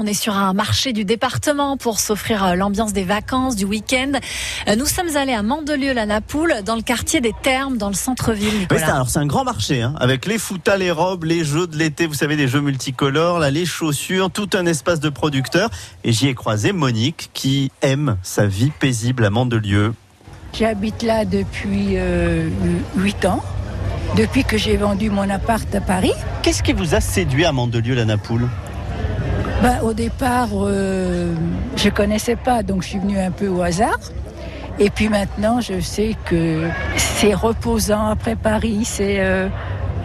On est sur un marché du département pour s'offrir euh, l'ambiance des vacances, du week-end. Euh, nous sommes allés à Mandelieu-la-Napoule, dans le quartier des Thermes, dans le centre-ville. Oui, c'est- alors c'est un grand marché, hein, avec les foutas, les robes, les jeux de l'été, vous savez, des jeux multicolores, là, les chaussures, tout un espace de producteurs. Et j'y ai croisé Monique, qui aime sa vie paisible à Mandelieu. J'habite là depuis euh, 8 ans, depuis que j'ai vendu mon appart à Paris. Qu'est-ce qui vous a séduit à Mandelieu-la-Napoule? Ben, au départ, euh, je connaissais pas, donc je suis venue un peu au hasard. Et puis maintenant, je sais que c'est reposant après Paris, c'est euh,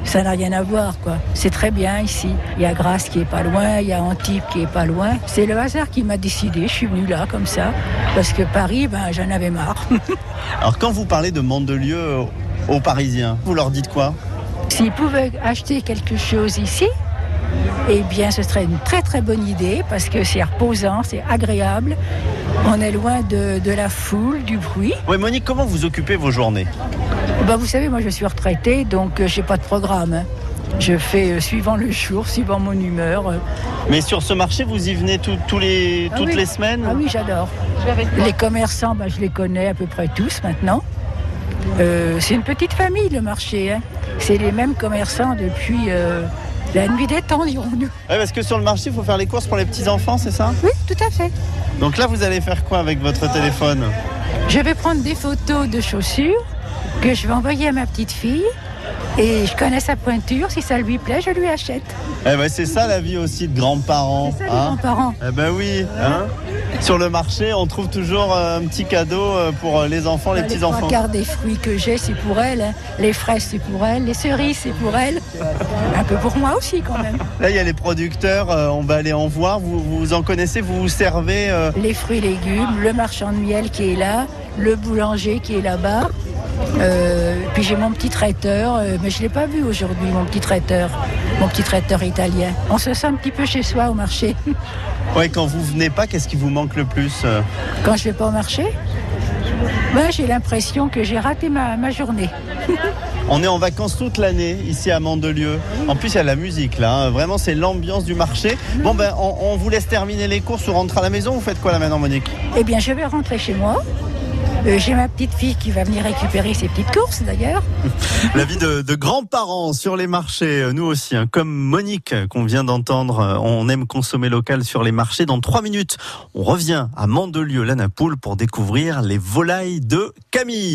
ça n'a rien à voir quoi. C'est très bien ici. Il y a Grasse qui est pas loin, il y a Antibes qui est pas loin. C'est le hasard qui m'a décidé. Je suis venue là comme ça parce que Paris, ben j'en avais marre. Alors quand vous parlez de Mandelieu aux Parisiens, vous leur dites quoi? S'ils pouvaient acheter quelque chose ici, eh bien, ce serait une très très bonne idée parce que c'est reposant, c'est agréable. On est loin de, de la foule, du bruit. Oui, Monique, comment vous occupez vos journées? Ben, vous savez, moi je suis retraitée, donc euh, j'ai pas de programme. hein. Je fais euh, suivant le jour, suivant mon humeur. euh. Mais sur ce marché, vous y venez tout- tous les, Ah toutes oui. les semaines? Ah oui, j'adore. Les commerçants, ben, je les connais à peu près tous maintenant. Euh, c'est une petite famille le marché. hein. C'est les mêmes commerçants depuis euh, la nuit des temps, dirons-nous. Ouais, parce que sur le marché, il faut faire les courses pour les petits-enfants, c'est ça? Oui, tout à fait. Donc là, vous allez faire quoi avec votre téléphone? Je vais prendre des photos de chaussures que je vais envoyer à ma petite fille. Et je connais sa pointure. Si ça lui plaît, je lui achète. Eh ben, c'est ça la vie aussi de grands-parents. C'est ça, les hein? grands-parents. Eh ben oui. Hein? Sur le marché, on trouve toujours euh, un petit cadeau euh, pour euh, les enfants, les Les petits-enfants. trois quarts des fruits que j'ai, c'est pour elle. hein. Les fraises, c'est pour elle. Les cerises, c'est pour elle. Un peu pour moi aussi, quand même. Là, il y a les producteurs, on va aller en voir. Vous, vous en connaissez, vous vous servez euh, Les fruits et légumes, le marchand de miel qui est là, le boulanger qui est là-bas. Euh, puis j'ai mon petit traiteur, euh, mais je ne l'ai pas vu aujourd'hui, mon petit traiteur, mon petit traiteur italien. On se sent un petit peu chez soi au marché. Ouais, quand vous venez pas, qu'est-ce qui vous manque le plus euh Quand je vais pas au marché, ben, j'ai l'impression que j'ai raté ma, ma journée. On est en vacances toute l'année ici à Mandelieu. En plus, il y a la musique là. hein. Vraiment, c'est l'ambiance du marché. Bon, ben, on, on vous laisse terminer les courses ou rentrer à la maison. Vous faites quoi là maintenant, Monique? Eh bien, je vais rentrer chez moi. Euh, j'ai ma petite fille qui va venir récupérer ses petites courses d'ailleurs. La vie de, grands-parents sur les marchés, euh, nous aussi, hein. comme Monique euh, qu'on vient d'entendre, on aime consommer local sur les marchés. Dans trois minutes, on revient à Mandelieu, la Napoule, pour découvrir les volailles de Camille.